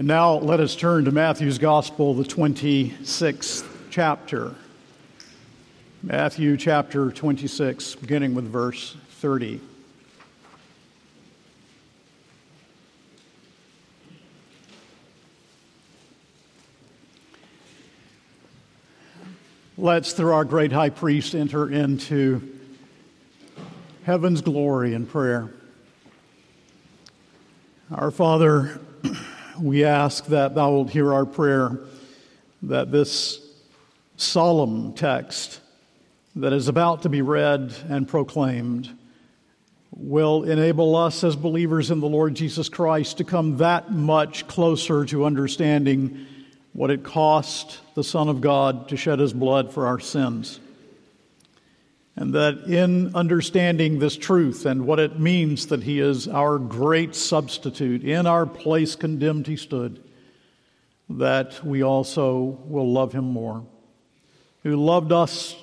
And now let us turn to Matthew's Gospel, the 26th chapter. Matthew chapter 26, beginning with verse 30. Let's, through our great high priest, enter into heaven's glory in prayer. Our Father, we ask that thou wilt hear our prayer, that this solemn text that is about to be read and proclaimed will enable us as believers in the Lord Jesus Christ to come that much closer to understanding what it cost the Son of God to shed his blood for our sins. And that in understanding this truth and what it means that he is our great substitute, in our place condemned he stood, that we also will love him more. Who loved us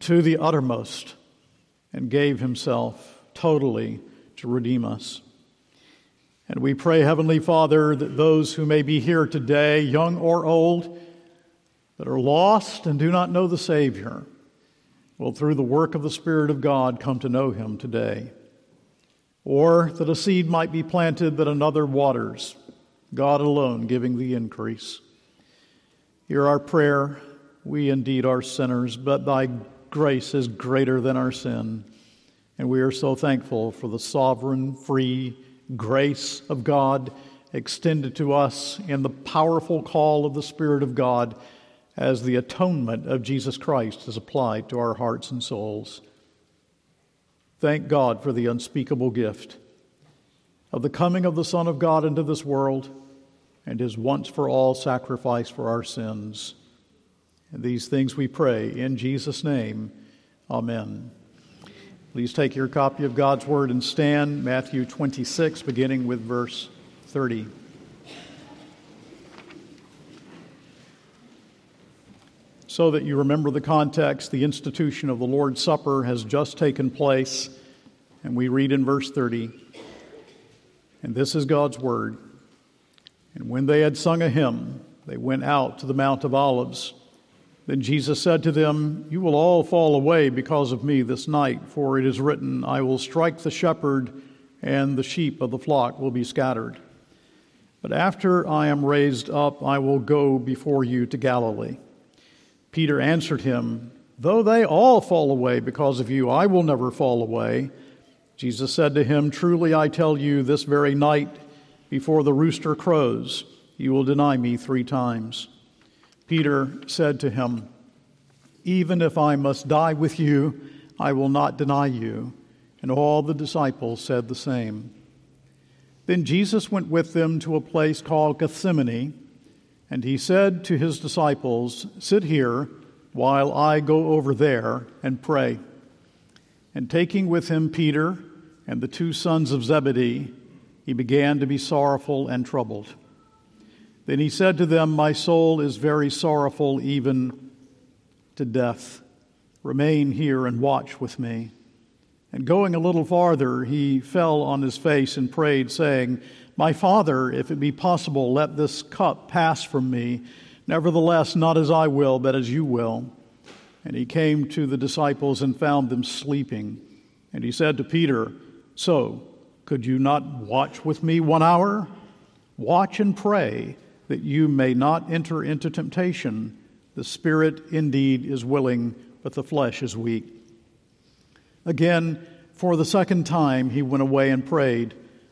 to the uttermost and gave himself totally to redeem us. And we pray, Heavenly Father, that those who may be here today, young or old, that are lost and do not know the Savior, will, through the work of the Spirit of God, come to know Him today. Or that a seed might be planted that another waters, God alone giving the increase. Hear our prayer. We indeed are sinners, but Thy grace is greater than our sin. And we are so thankful for the sovereign, free grace of God extended to us in the powerful call of the Spirit of God as the atonement of Jesus Christ is applied to our hearts and souls. Thank God for the unspeakable gift of the coming of the Son of God into this world and his once for all sacrifice for our sins. And these things we pray in Jesus' name. Amen. Please take your copy of God's Word and stand. Matthew 26, beginning with verse 30. So that you remember the context, the institution of the Lord's Supper has just taken place. And we read in verse 30, and this is God's Word. And when they had sung a hymn, they went out to the Mount of Olives. Then Jesus said to them, You will all fall away because of me this night, for it is written, I will strike the shepherd, and the sheep of the flock will be scattered. But after I am raised up, I will go before you to Galilee. Peter answered him, Though they all fall away because of you, I will never fall away. Jesus said to him, Truly I tell you, this very night, before the rooster crows, you will deny me three times. Peter said to him, Even if I must die with you, I will not deny you. And all the disciples said the same. Then Jesus went with them to a place called Gethsemane. And he said to his disciples, Sit here while I go over there and pray. And taking with him Peter and the two sons of Zebedee, he began to be sorrowful and troubled. Then he said to them, My soul is very sorrowful, even to death. Remain here and watch with me. And going a little farther, he fell on his face and prayed, saying, my Father, if it be possible, let this cup pass from me. Nevertheless, not as I will, but as you will. And he came to the disciples and found them sleeping. And he said to Peter, So, could you not watch with me one hour? Watch and pray that you may not enter into temptation. The spirit indeed is willing, but the flesh is weak. Again, for the second time, he went away and prayed.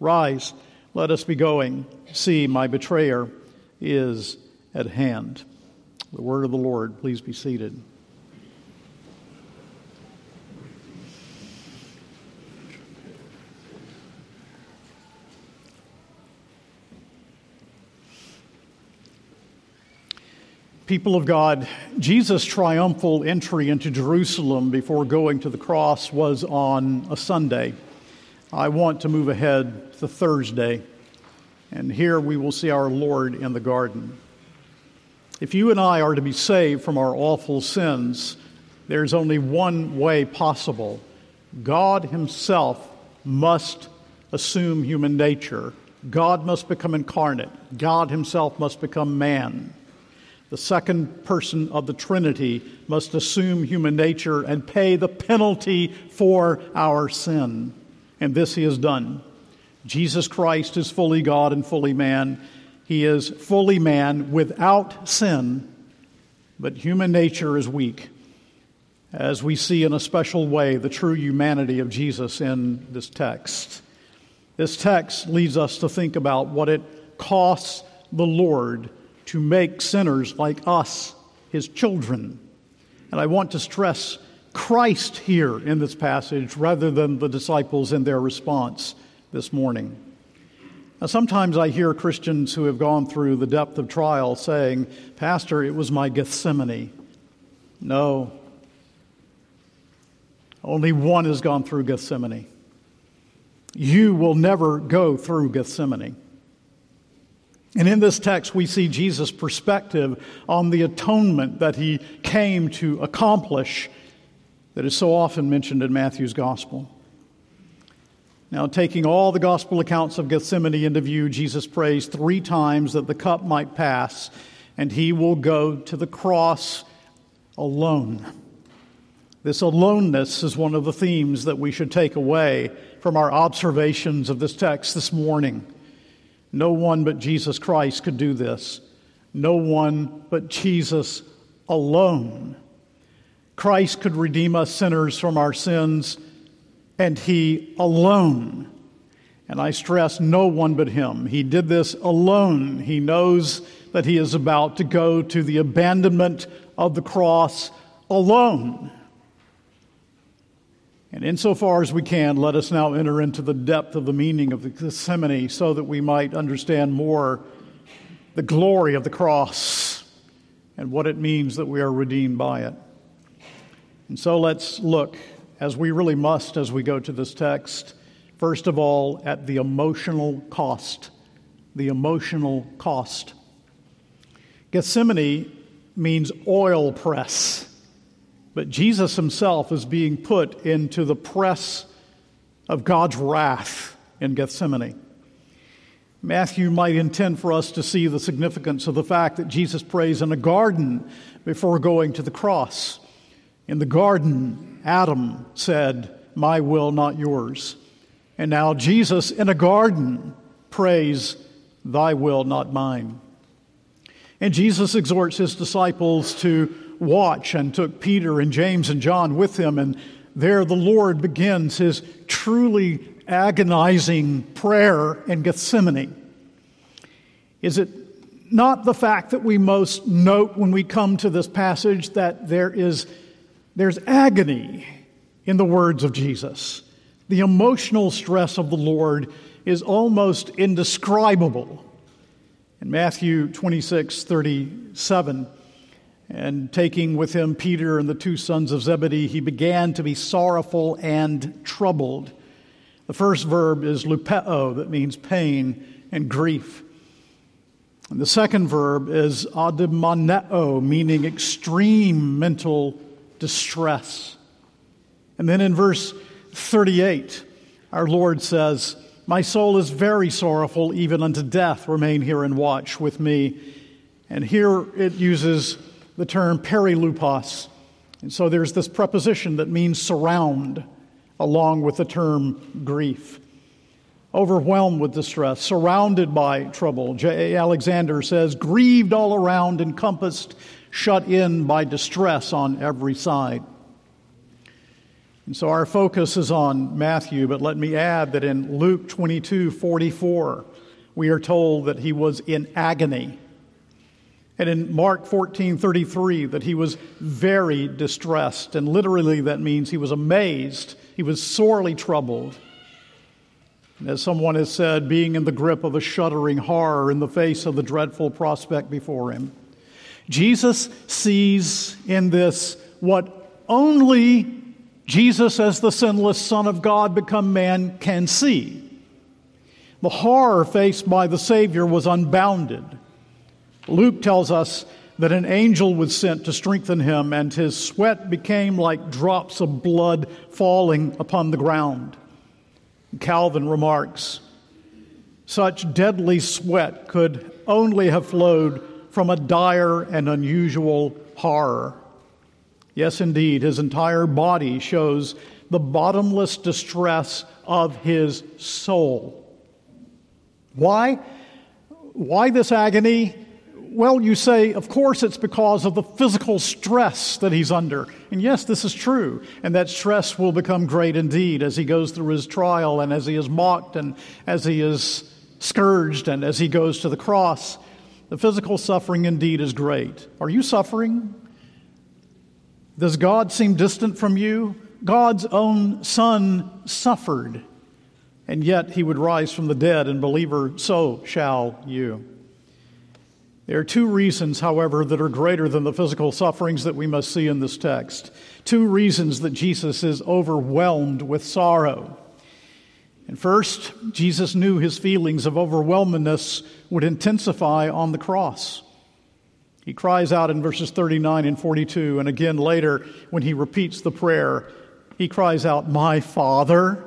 Rise, let us be going. See, my betrayer is at hand. The word of the Lord, please be seated. People of God, Jesus' triumphal entry into Jerusalem before going to the cross was on a Sunday. I want to move ahead to Thursday, and here we will see our Lord in the garden. If you and I are to be saved from our awful sins, there's only one way possible. God Himself must assume human nature. God must become incarnate. God Himself must become man the second person of the Trinity must assume human nature and pay the penalty for our sin. And this he has done. Jesus Christ is fully God and fully man. He is fully man without sin, but human nature is weak. As we see in a special way the true humanity of Jesus in this text. This text leads us to think about what it costs the Lord to make sinners like us his children. And I want to stress Christ here in this passage rather than the disciples in their response this morning. Now, sometimes I hear Christians who have gone through the depth of trial saying, Pastor, it was my Gethsemane. No. Only one has gone through Gethsemane. You will never go through Gethsemane. And in this text, we see Jesus' perspective on the atonement that he came to accomplish that is so often mentioned in Matthew's gospel. Now, taking all the gospel accounts of Gethsemane into view, Jesus prays three times that the cup might pass and he will go to the cross alone. This aloneness is one of the themes that we should take away from our observations of this text this morning. No one but Jesus Christ could do this. No one but Jesus alone. Christ could redeem us sinners from our sins, and He alone. And I stress, no one but Him. He did this alone. He knows that He is about to go to the abandonment of the cross alone. And insofar as we can, let us now enter into the depth of the meaning of the Gethsemane so that we might understand more the glory of the cross and what it means that we are redeemed by it. And so let's look, as we really must as we go to this text, first of all, at the emotional cost. The emotional cost. Gethsemane means oil press. But Jesus himself is being put into the press of God's wrath in Gethsemane. Matthew might intend for us to see the significance of the fact that Jesus prays in a garden before going to the cross. In the garden, Adam said, My will, not yours. And now Jesus in a garden prays, Thy will, not mine. And Jesus exhorts his disciples to watch and took Peter and James and John with him. And there the Lord begins his truly agonizing prayer in Gethsemane. Is it not the fact that we most note when we come to this passage that there is there's agony in the words of Jesus? The emotional stress of the Lord is almost indescribable. In Matthew 26 37, and taking with him Peter and the two sons of Zebedee, he began to be sorrowful and troubled. The first verb is lupeo, that means pain and grief. And the second verb is adimoneo, meaning extreme mental distress. And then in verse 38, our Lord says, My soul is very sorrowful, even unto death. Remain here and watch with me. And here it uses the term perilupos. And so there's this preposition that means surround, along with the term grief. Overwhelmed with distress, surrounded by trouble. J. A. Alexander says, grieved all around, encompassed, shut in by distress on every side. And so our focus is on Matthew, but let me add that in Luke 22 44, we are told that he was in agony. And in Mark 14 33, that he was very distressed. And literally, that means he was amazed, he was sorely troubled. And as someone has said, being in the grip of a shuddering horror in the face of the dreadful prospect before him. Jesus sees in this what only Jesus, as the sinless Son of God become man, can see. The horror faced by the Savior was unbounded. Luke tells us that an angel was sent to strengthen him, and his sweat became like drops of blood falling upon the ground. Calvin remarks such deadly sweat could only have flowed from a dire and unusual horror. Yes, indeed, his entire body shows the bottomless distress of his soul. Why? Why this agony? Well, you say, of course, it's because of the physical stress that he's under. And yes, this is true. And that stress will become great indeed as he goes through his trial and as he is mocked and as he is scourged and as he goes to the cross. The physical suffering indeed is great. Are you suffering? Does God seem distant from you? God's own Son suffered, and yet he would rise from the dead, and believer, so shall you. There are two reasons, however, that are greater than the physical sufferings that we must see in this text. Two reasons that Jesus is overwhelmed with sorrow. And first, Jesus knew his feelings of overwhelmedness would intensify on the cross. He cries out in verses 39 and 42, and again later when he repeats the prayer, he cries out, My Father.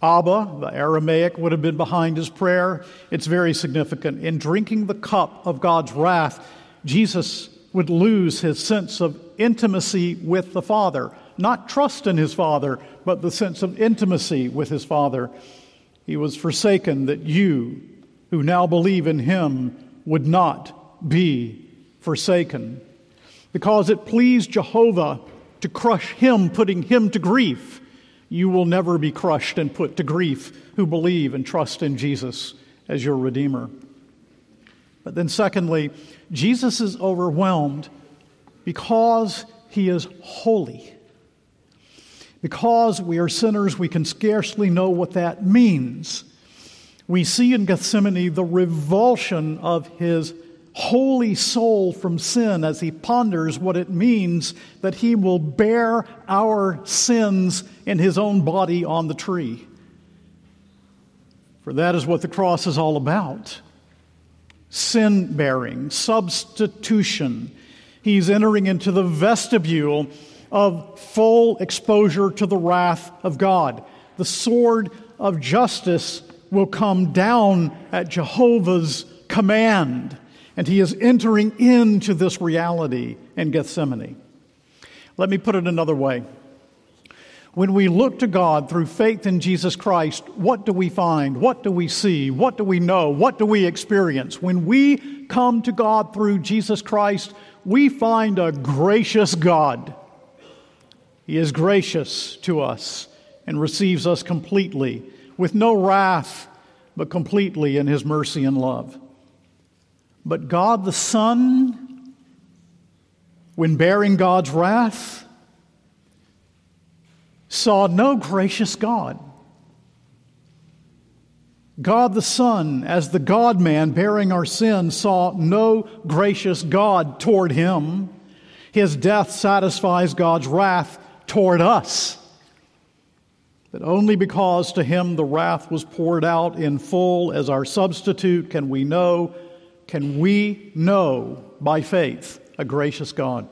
Abba, the Aramaic, would have been behind his prayer. It's very significant. In drinking the cup of God's wrath, Jesus would lose his sense of intimacy with the Father. Not trust in his Father, but the sense of intimacy with his Father. He was forsaken that you, who now believe in him, would not be forsaken. Because it pleased Jehovah to crush him, putting him to grief you will never be crushed and put to grief who believe and trust in Jesus as your Redeemer. But then, secondly, Jesus is overwhelmed because he is holy. Because we are sinners, we can scarcely know what that means. We see in Gethsemane the revulsion of his holy soul from sin as he ponders what it means that he will bear our sins in his own body on the tree. For that is what the cross is all about sin bearing, substitution. He's entering into the vestibule of full exposure to the wrath of God. The sword of justice will come down at Jehovah's command. And he is entering into this reality in Gethsemane. Let me put it another way. When we look to God through faith in Jesus Christ, what do we find? What do we see? What do we know? What do we experience? When we come to God through Jesus Christ, we find a gracious God. He is gracious to us and receives us completely, with no wrath, but completely in His mercy and love. But God the Son, when bearing God's wrath, saw no gracious God. God the Son, as the God man bearing our sin, saw no gracious God toward him. His death satisfies God's wrath toward us. That only because to him the wrath was poured out in full as our substitute can we know can we know by faith a gracious God.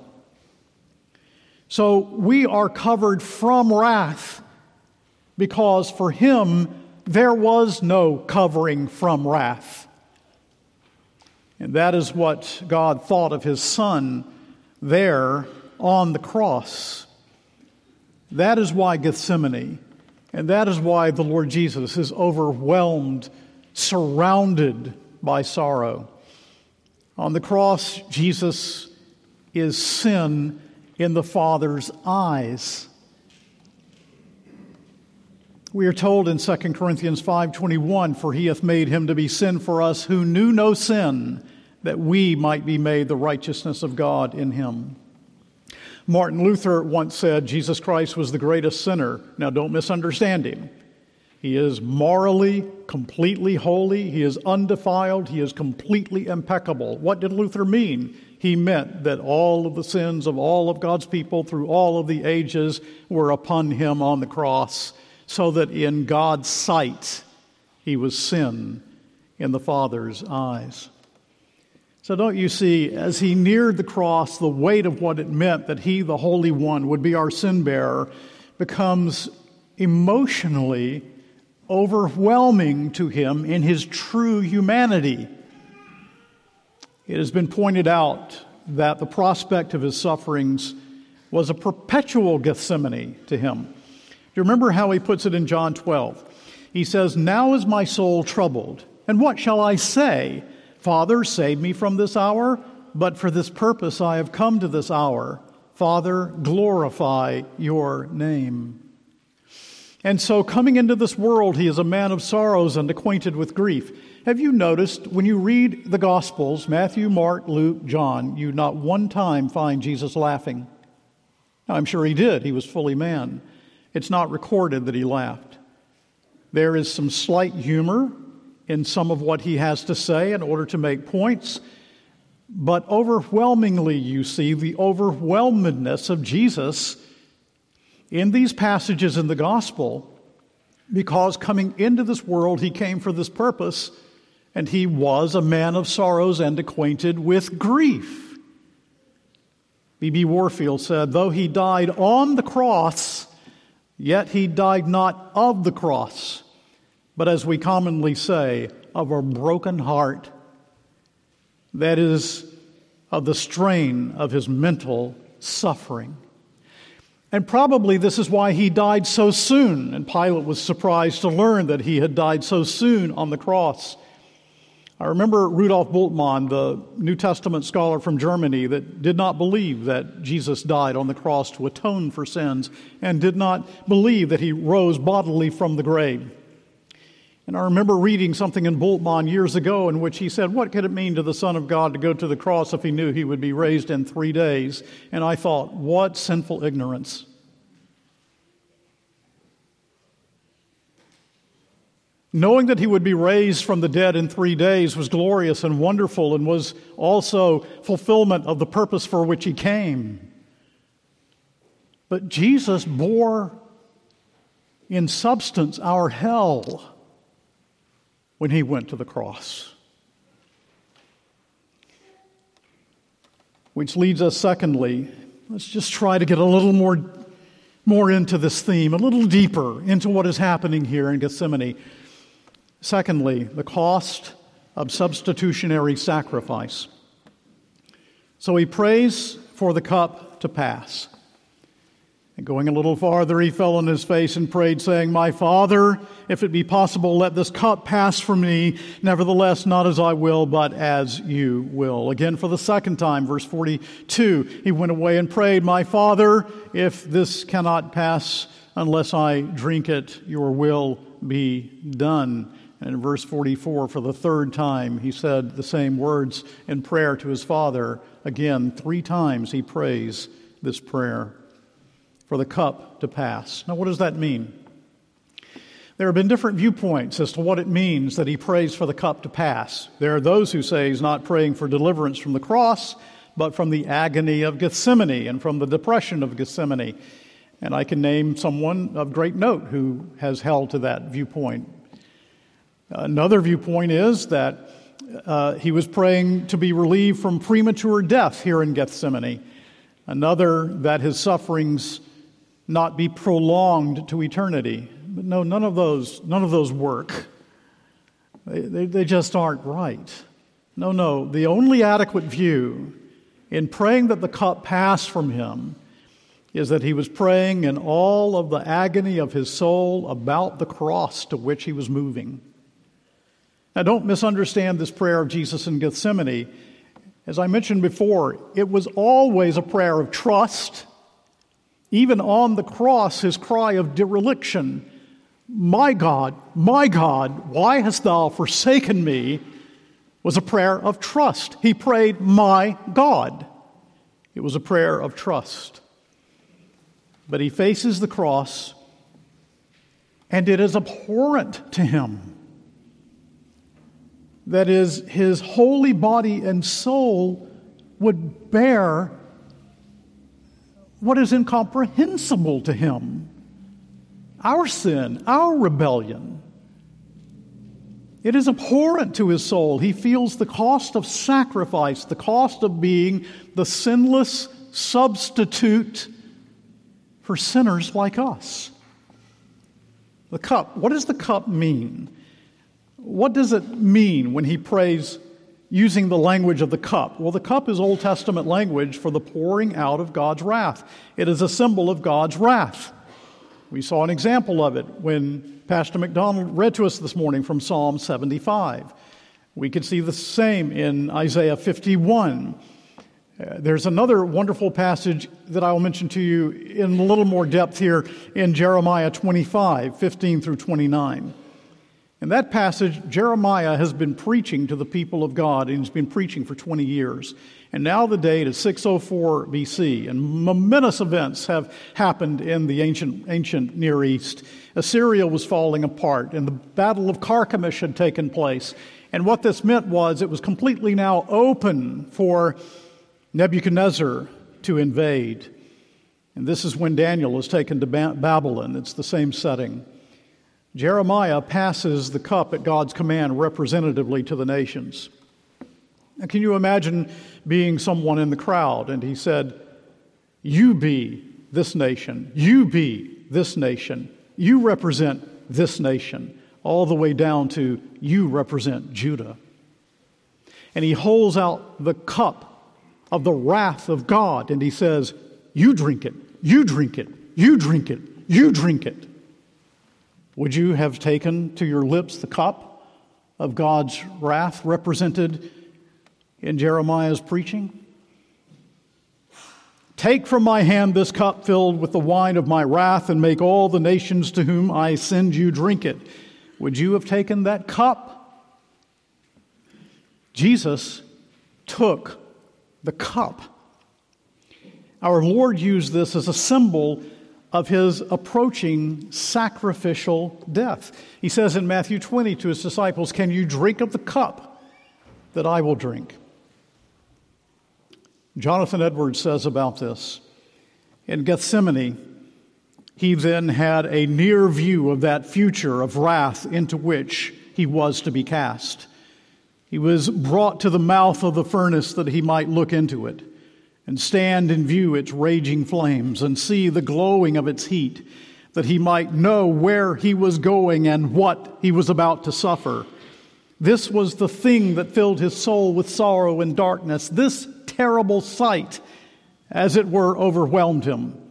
So we are covered from wrath because for him there was no covering from wrath. And that is what God thought of his son there on the cross. That is why Gethsemane, and that is why the Lord Jesus is overwhelmed, surrounded by sorrow. On the cross, Jesus is sin in the Father's eyes. We are told in 2 Corinthians 5:21 for he hath made him to be sin for us who knew no sin that we might be made the righteousness of God in him. Martin Luther once said Jesus Christ was the greatest sinner. Now don't misunderstand him. He is morally completely holy. He is undefiled. He is completely impeccable. What did Luther mean? he meant that all of the sins of all of God's people through all of the ages were upon him on the cross, so that in God's sight he was sin in the Father's eyes. So, don't you see, as he neared the cross, the weight of what it meant that he, the Holy One, would be our sin bearer becomes emotionally overwhelming to him in his true humanity. It has been pointed out that the prospect of his sufferings was a perpetual Gethsemane to him. Do you remember how he puts it in John 12? He says, Now is my soul troubled, and what shall I say? Father, save me from this hour, but for this purpose I have come to this hour. Father, glorify your name. And so, coming into this world, he is a man of sorrows and acquainted with grief. Have you noticed when you read the Gospels, Matthew, Mark, Luke, John, you not one time find Jesus laughing? Now, I'm sure he did. He was fully man. It's not recorded that he laughed. There is some slight humor in some of what he has to say in order to make points. But overwhelmingly, you see the overwhelmedness of Jesus in these passages in the gospel because coming into this world, he came for this purpose, and he was a man of sorrows and acquainted with grief. B.B. Warfield said, Though he died on the cross, yet he died not of the cross but as we commonly say, of a broken heart. That is, of the strain of his mental suffering. And probably this is why he died so soon, and Pilate was surprised to learn that he had died so soon on the cross. I remember Rudolf Bultmann, the New Testament scholar from Germany, that did not believe that Jesus died on the cross to atone for sins and did not believe that he rose bodily from the grave. And I remember reading something in Bultmann years ago in which he said, What could it mean to the Son of God to go to the cross if he knew he would be raised in three days? And I thought, What sinful ignorance. Knowing that he would be raised from the dead in three days was glorious and wonderful and was also fulfillment of the purpose for which he came. But Jesus bore in substance our hell when he went to the cross. Which leads us, secondly, let's just try to get a little more, more into this theme, a little deeper into what is happening here in Gethsemane. Secondly, the cost of substitutionary sacrifice. So he prays for the cup to pass. And going a little farther, he fell on his face and prayed, saying, My Father, if it be possible, let this cup pass from me. Nevertheless, not as I will, but as you will. Again, for the second time, verse 42, he went away and prayed, My Father, if this cannot pass unless I drink it, your will be done. And in verse 44, for the third time, he said the same words in prayer to his Father. Again, three times he prays this prayer for the cup to pass. Now, what does that mean? There have been different viewpoints as to what it means that he prays for the cup to pass. There are those who say he's not praying for deliverance from the cross, but from the agony of Gethsemane and from the depression of Gethsemane. And I can name someone of great note who has held to that viewpoint. Another viewpoint is that uh, he was praying to be relieved from premature death here in Gethsemane. Another, that his sufferings not be prolonged to eternity. But no, none of those, none of those work. They, they, they just aren't right. No, no. The only adequate view in praying that the cup pass from him is that he was praying in all of the agony of his soul about the cross to which he was moving. Now, don't misunderstand this prayer of Jesus in Gethsemane. As I mentioned before, it was always a prayer of trust even on the cross, his cry of dereliction, My God, my God, why hast thou forsaken me? was a prayer of trust. He prayed, My God. It was a prayer of trust. But he faces the cross, and it is abhorrent to him. That is, his holy body and soul would bear what is incomprehensible to him our sin, our rebellion. It is abhorrent to his soul. He feels the cost of sacrifice, the cost of being the sinless substitute for sinners like us. The cup, what does the cup mean? What does it mean when he prays using the language of the cup? Well, the cup is Old Testament language for the pouring out of God's wrath. It is a symbol of God's wrath. We saw an example of it when Pastor McDonald read to us this morning from Psalm 75. We could see the same in Isaiah 51. Uh, there's another wonderful passage that I will mention to you in a little more depth here in Jeremiah 25, 15 through 29. In that passage, Jeremiah has been preaching to the people of God, and he's been preaching for 20 years. And now the date is 604 BC, and momentous events have happened in the ancient, ancient Near East. Assyria was falling apart, and the Battle of Carchemish had taken place. And what this meant was it was completely now open for Nebuchadnezzar to invade. And this is when Daniel is taken to Babylon. It's the same setting. Jeremiah passes the cup at God's command representatively to the nations. Now, can you imagine being someone in the crowd and he said, You be this nation, you be this nation, you represent this nation, all the way down to you represent Judah. And he holds out the cup of the wrath of God and he says, You drink it, you drink it, you drink it, you drink it. Would you have taken to your lips the cup of God's wrath represented in Jeremiah's preaching? Take from my hand this cup filled with the wine of my wrath, and make all the nations to whom I send you drink it. Would you have taken that cup? Jesus took the cup. Our Lord used this as a symbol of his approaching sacrificial death. He says in Matthew 20 to his disciples, Can you drink of the cup that I will drink? Jonathan Edwards says about this In Gethsemane, he then had a near view of that future of wrath into which he was to be cast. He was brought to the mouth of the furnace that he might look into it and stand and view its raging flames and see the glowing of its heat, that he might know where he was going and what he was about to suffer. This was the thing that filled his soul with sorrow and darkness. This terrible sight, as it were, overwhelmed him.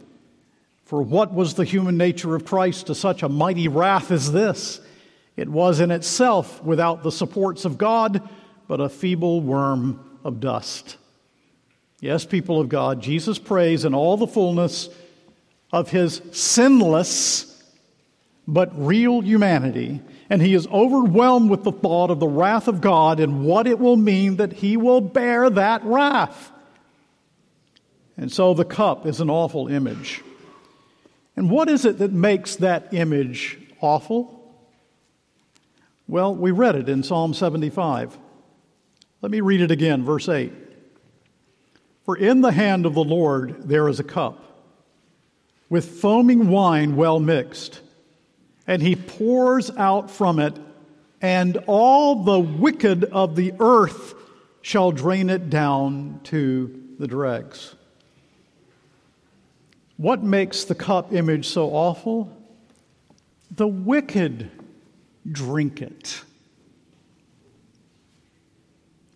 For what was the human nature of Christ to such a mighty wrath as this? It was in itself without the supports of God, but a feeble worm of dust. Yes, people of God, Jesus prays in all the fullness of his sinless but real humanity, and he is overwhelmed with the thought of the wrath of God and what it will mean that he will bear that wrath. And so the cup is an awful image. And what is it that makes that image awful? Well, we read it in Psalm 75. Let me read it again, verse 8. For in the hand of the Lord there is a cup with foaming wine well mixed, and he pours out from it, and all the wicked of the earth shall drain it down to the dregs. What makes the cup image so awful? The wicked drink it.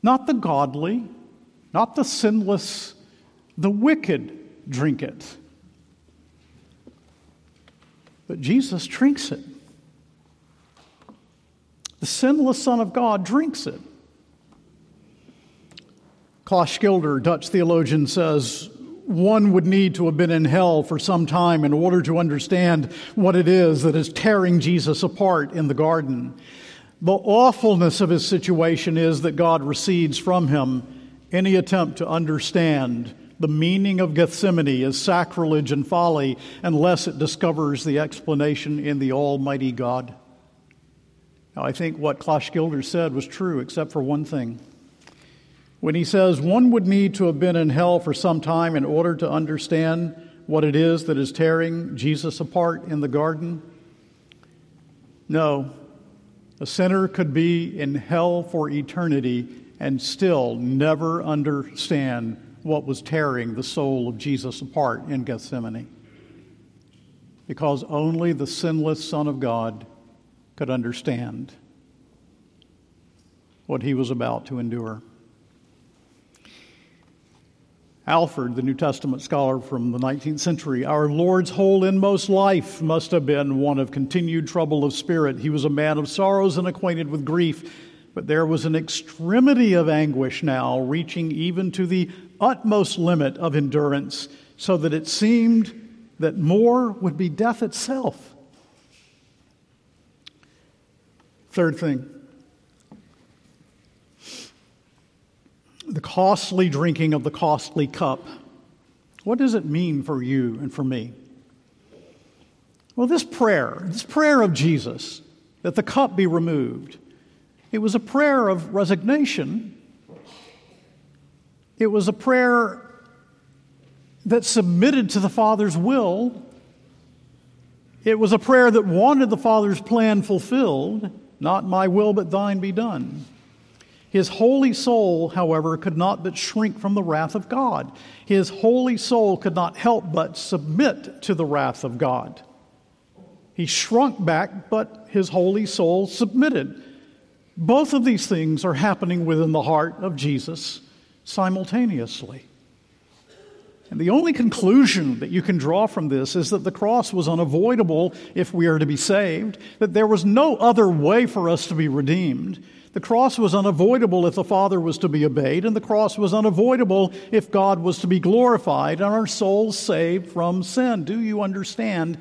Not the godly, not the sinless, the wicked drink it. But Jesus drinks it. The sinless Son of God drinks it. Klaas Schilder, Dutch theologian, says one would need to have been in hell for some time in order to understand what it is that is tearing Jesus apart in the garden. The awfulness of his situation is that God recedes from him any attempt to understand the meaning of Gethsemane is sacrilege and folly unless it discovers the explanation in the Almighty God. Now, I think what Klaas Schilder said was true, except for one thing. when he says one would need to have been in hell for some time in order to understand what it is that is tearing Jesus apart in the garden? No. A sinner could be in hell for eternity and still never understand what was tearing the soul of Jesus apart in Gethsemane. Because only the sinless Son of God could understand what he was about to endure. Alford, the New Testament scholar from the 19th century, our Lord's whole inmost life must have been one of continued trouble of spirit. He was a man of sorrows and acquainted with grief, but there was an extremity of anguish now, reaching even to the utmost limit of endurance, so that it seemed that more would be death itself. Third thing the costly drinking of the costly cup. What does it mean for you and for me? Well, this prayer, this prayer of Jesus, that the cup be removed, it was a prayer of resignation. It was a prayer that submitted to the Father's will. It was a prayer that wanted the Father's plan fulfilled. Not my will, but thine be done. His holy soul, however, could not but shrink from the wrath of God. His holy soul could not help but submit to the wrath of God. He shrunk back, but his holy soul submitted. Both of these things are happening within the heart of Jesus simultaneously. And the only conclusion that you can draw from this is that the cross was unavoidable if we are to be saved, that there was no other way for us to be redeemed the cross was unavoidable if the Father was to be obeyed, and the cross was unavoidable if God was to be glorified and our souls saved from sin. Do you understand?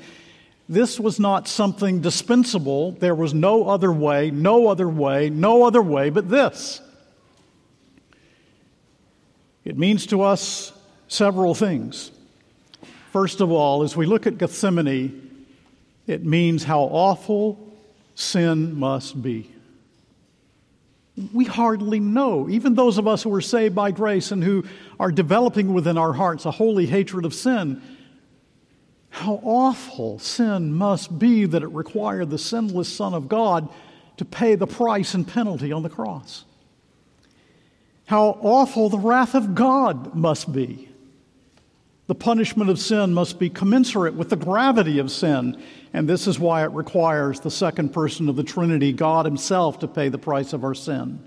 This was not something dispensable. There was no other way, no other way, no other way but this. It means to us several things. First of all, as we look at Gethsemane, it means how awful sin must be we hardly know. Even those of us who are saved by grace and who are developing within our hearts a holy hatred of sin, how awful sin must be that it required the sinless Son of God to pay the price and penalty on the cross. How awful the wrath of God must be the punishment of sin must be commensurate with the gravity of sin, and this is why it requires the second person of the Trinity, God Himself, to pay the price of our sin.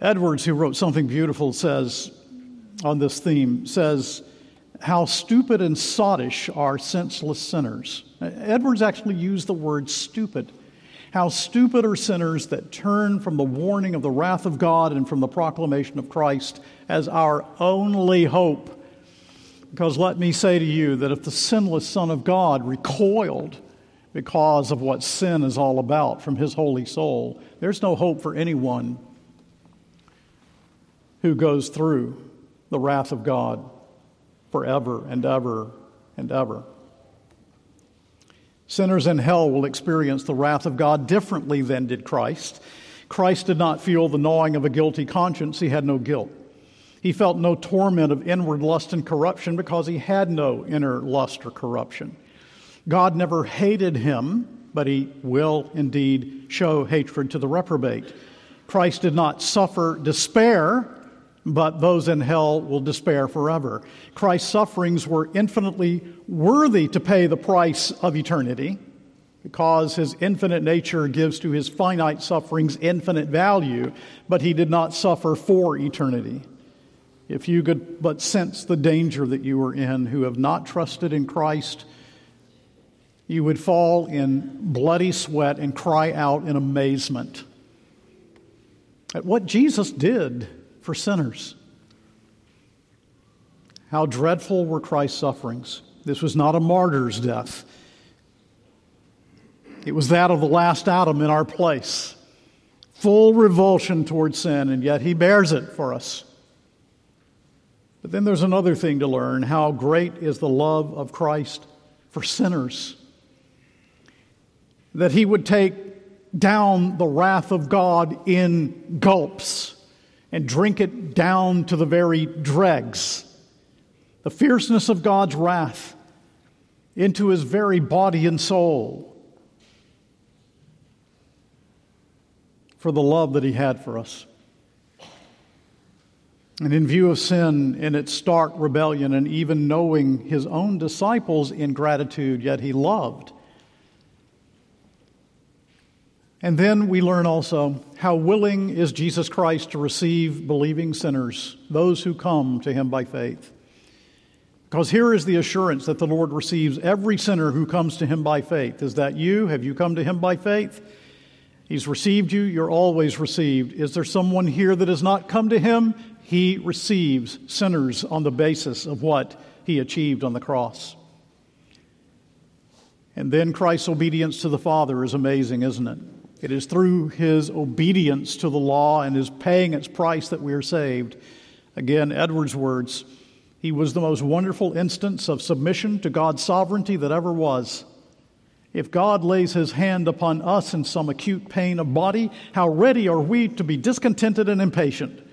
Edwards, who wrote something beautiful, says on this theme, says, How stupid and sottish are senseless sinners. Edwards actually used the word stupid. How stupid are sinners that turn from the warning of the wrath of God and from the proclamation of Christ as our only hope because let me say to you that if the sinless Son of God recoiled because of what sin is all about from his holy soul, there's no hope for anyone who goes through the wrath of God forever and ever and ever. Sinners in hell will experience the wrath of God differently than did Christ. Christ did not feel the gnawing of a guilty conscience, he had no guilt. He felt no torment of inward lust and corruption because he had no inner lust or corruption. God never hated him, but he will indeed show hatred to the reprobate. Christ did not suffer despair, but those in hell will despair forever. Christ's sufferings were infinitely worthy to pay the price of eternity because his infinite nature gives to his finite sufferings infinite value, but he did not suffer for eternity if you could but sense the danger that you are in, who have not trusted in Christ, you would fall in bloody sweat and cry out in amazement at what Jesus did for sinners. How dreadful were Christ's sufferings. This was not a martyr's death, it was that of the last Adam in our place. Full revulsion toward sin, and yet he bears it for us. But then there's another thing to learn how great is the love of Christ for sinners. That he would take down the wrath of God in gulps and drink it down to the very dregs. The fierceness of God's wrath into his very body and soul for the love that he had for us. And in view of sin in its stark rebellion, and even knowing his own disciples' ingratitude, yet he loved. And then we learn also how willing is Jesus Christ to receive believing sinners, those who come to him by faith. Because here is the assurance that the Lord receives every sinner who comes to him by faith. Is that you? Have you come to him by faith? He's received you, you're always received. Is there someone here that has not come to him? he receives sinners on the basis of what he achieved on the cross. And then Christ's obedience to the Father is amazing, isn't it? It is through his obedience to the law and his paying its price that we are saved. Again, Edwards' words He was the most wonderful instance of submission to God's sovereignty that ever was. If God lays his hand upon us in some acute pain of body, how ready are we to be discontented and impatient?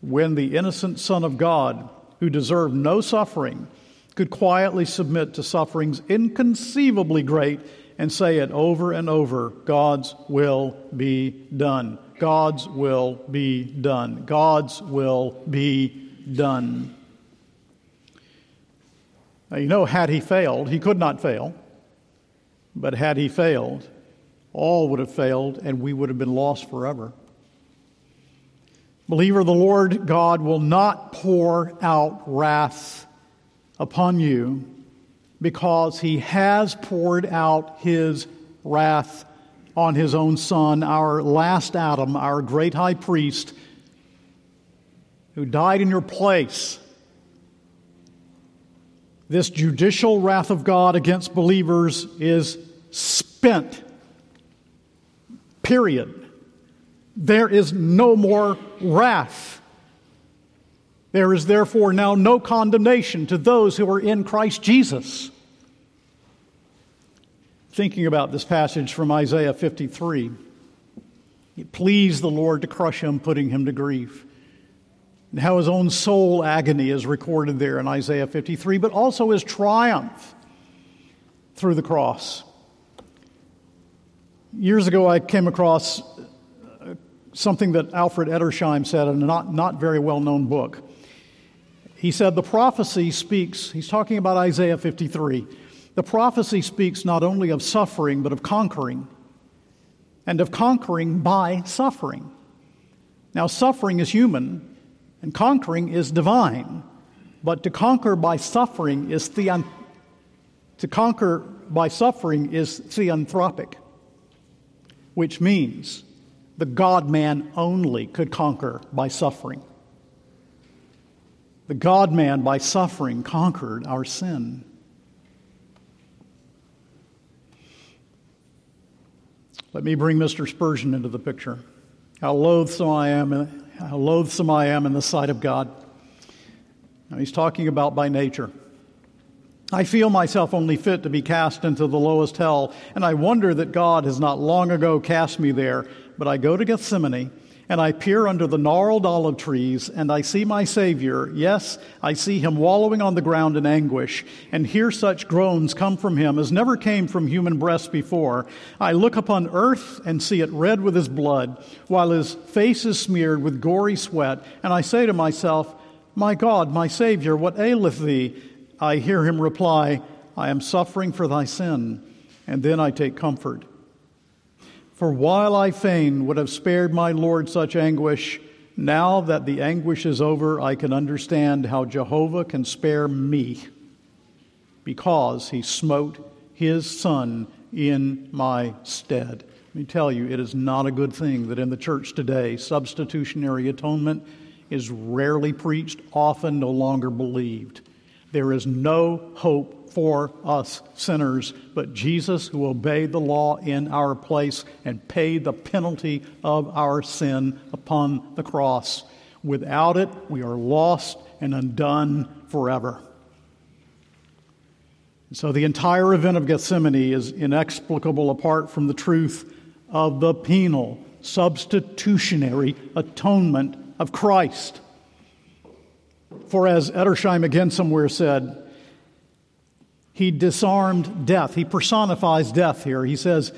when the innocent Son of God, who deserved no suffering, could quietly submit to sufferings inconceivably great and say it over and over God's will be done. God's will be done. God's will be done. Now, you know, had he failed, he could not fail, but had he failed, all would have failed and we would have been lost forever. Believer, the Lord God will not pour out wrath upon you because he has poured out his wrath on his own Son, our last Adam, our great high priest, who died in your place. This judicial wrath of God against believers is spent. Period there is no more wrath. There is therefore now no condemnation to those who are in Christ Jesus. Thinking about this passage from Isaiah 53, it pleased the Lord to crush him, putting him to grief. And how his own soul agony is recorded there in Isaiah 53, but also his triumph through the cross. Years ago, I came across something that Alfred Edersheim said in a not, not very well known book. He said, The prophecy speaks, he's talking about Isaiah 53. The prophecy speaks not only of suffering, but of conquering, and of conquering by suffering. Now, suffering is human, and conquering is divine. But to conquer by suffering is theon- to conquer by suffering is theanthropic, which means the God man only could conquer by suffering. The God man, by suffering, conquered our sin. Let me bring Mr. Spurgeon into the picture. How loathsome I am, how loathsome I am in the sight of God. Now, he's talking about by nature. I feel myself only fit to be cast into the lowest hell, and I wonder that God has not long ago cast me there but I go to Gethsemane and I peer under the gnarled olive trees and I see my Savior. Yes, I see him wallowing on the ground in anguish and hear such groans come from him as never came from human breasts before. I look upon earth and see it red with his blood while his face is smeared with gory sweat. And I say to myself, My God, my Savior, what aileth thee? I hear him reply, I am suffering for thy sin. And then I take comfort. For while I fain would have spared my Lord such anguish, now that the anguish is over, I can understand how Jehovah can spare me because he smote his son in my stead. Let me tell you, it is not a good thing that in the church today, substitutionary atonement is rarely preached, often no longer believed. There is no hope for us sinners, but Jesus who obeyed the law in our place and paid the penalty of our sin upon the cross. Without it, we are lost and undone forever. So the entire event of Gethsemane is inexplicable apart from the truth of the penal, substitutionary atonement of Christ. For as Edersheim again somewhere said, he disarmed death. He personifies death here. He says,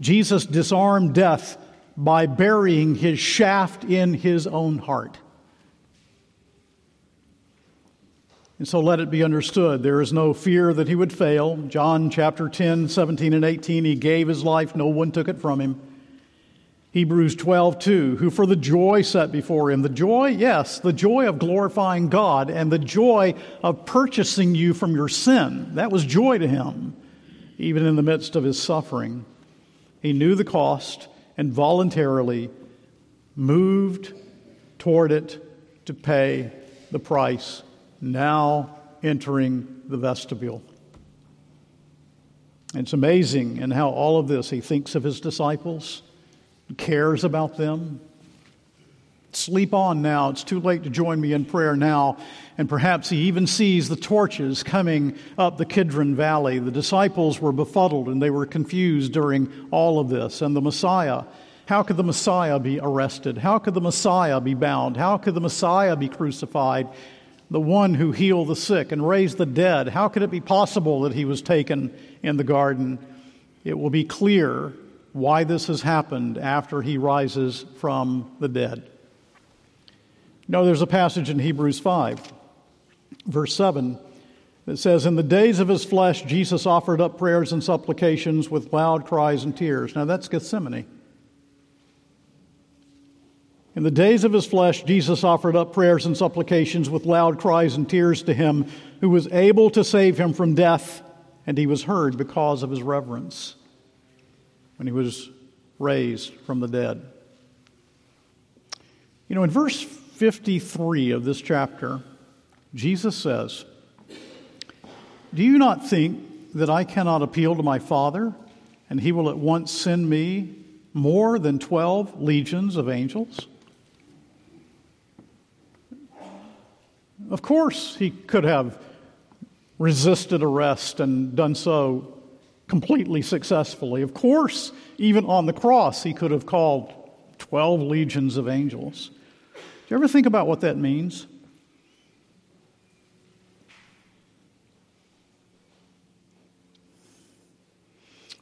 Jesus disarmed death by burying his shaft in his own heart. And so let it be understood there is no fear that he would fail. John chapter 10, 17, and 18, he gave his life, no one took it from him. Hebrews 12, 2, who for the joy set before him, the joy, yes, the joy of glorifying God and the joy of purchasing you from your sin, that was joy to him, even in the midst of his suffering. He knew the cost and voluntarily moved toward it to pay the price now entering the vestibule. It's amazing in how all of this he thinks of his disciples, cares about them. Sleep on now. It's too late to join me in prayer now. And perhaps he even sees the torches coming up the Kidron Valley. The disciples were befuddled and they were confused during all of this. And the Messiah, how could the Messiah be arrested? How could the Messiah be bound? How could the Messiah be crucified? the one who healed the sick and raised the dead. How could it be possible that he was taken in the garden? It will be clear why this has happened after he rises from the dead. No, there's a passage in Hebrews 5, verse 7, that says, In the days of his flesh, Jesus offered up prayers and supplications with loud cries and tears. Now, that's Gethsemane. In the days of his flesh, Jesus offered up prayers and supplications with loud cries and tears to him who was able to save him from death, and he was heard because of his reverence when he was raised from the dead. You know, in verse 53 of this chapter, Jesus says, Do you not think that I cannot appeal to my Father, and he will at once send me more than 12 legions of angels? Of course, he could have resisted arrest and done so completely successfully. Of course, even on the cross, he could have called 12 legions of angels. Do you ever think about what that means?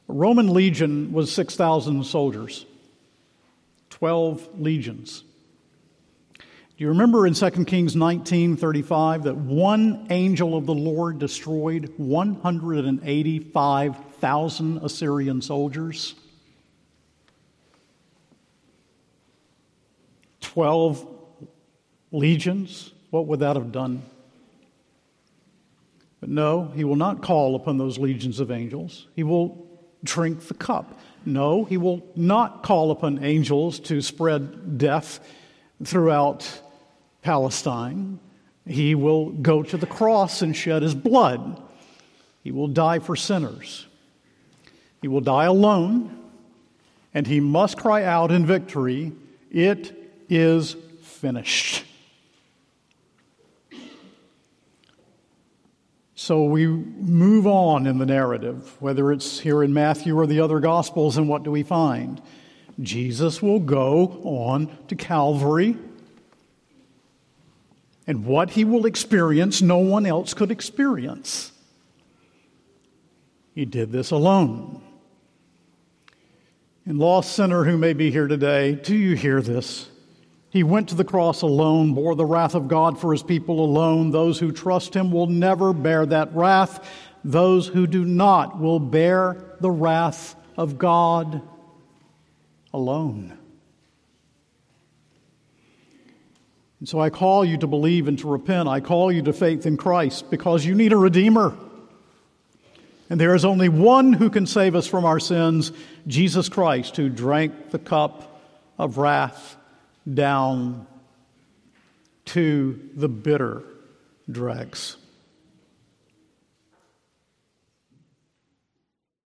A Roman legion was 6,000 soldiers, 12 legions. Do you remember in 2 Kings 19:35 that one angel of the Lord destroyed 185,000 Assyrian soldiers? 12 legions, what would that have done? But no, he will not call upon those legions of angels. He will drink the cup. No, he will not call upon angels to spread death throughout Palestine. He will go to the cross and shed his blood. He will die for sinners. He will die alone, and he must cry out in victory, It is finished. So we move on in the narrative, whether it's here in Matthew or the other Gospels, and what do we find? Jesus will go on to Calvary and what he will experience, no one else could experience. He did this alone. And, lost sinner who may be here today, do you hear this? He went to the cross alone, bore the wrath of God for his people alone. Those who trust him will never bear that wrath. Those who do not will bear the wrath of God alone. And so I call you to believe and to repent. I call you to faith in Christ because you need a Redeemer. And there is only one who can save us from our sins Jesus Christ, who drank the cup of wrath down to the bitter dregs.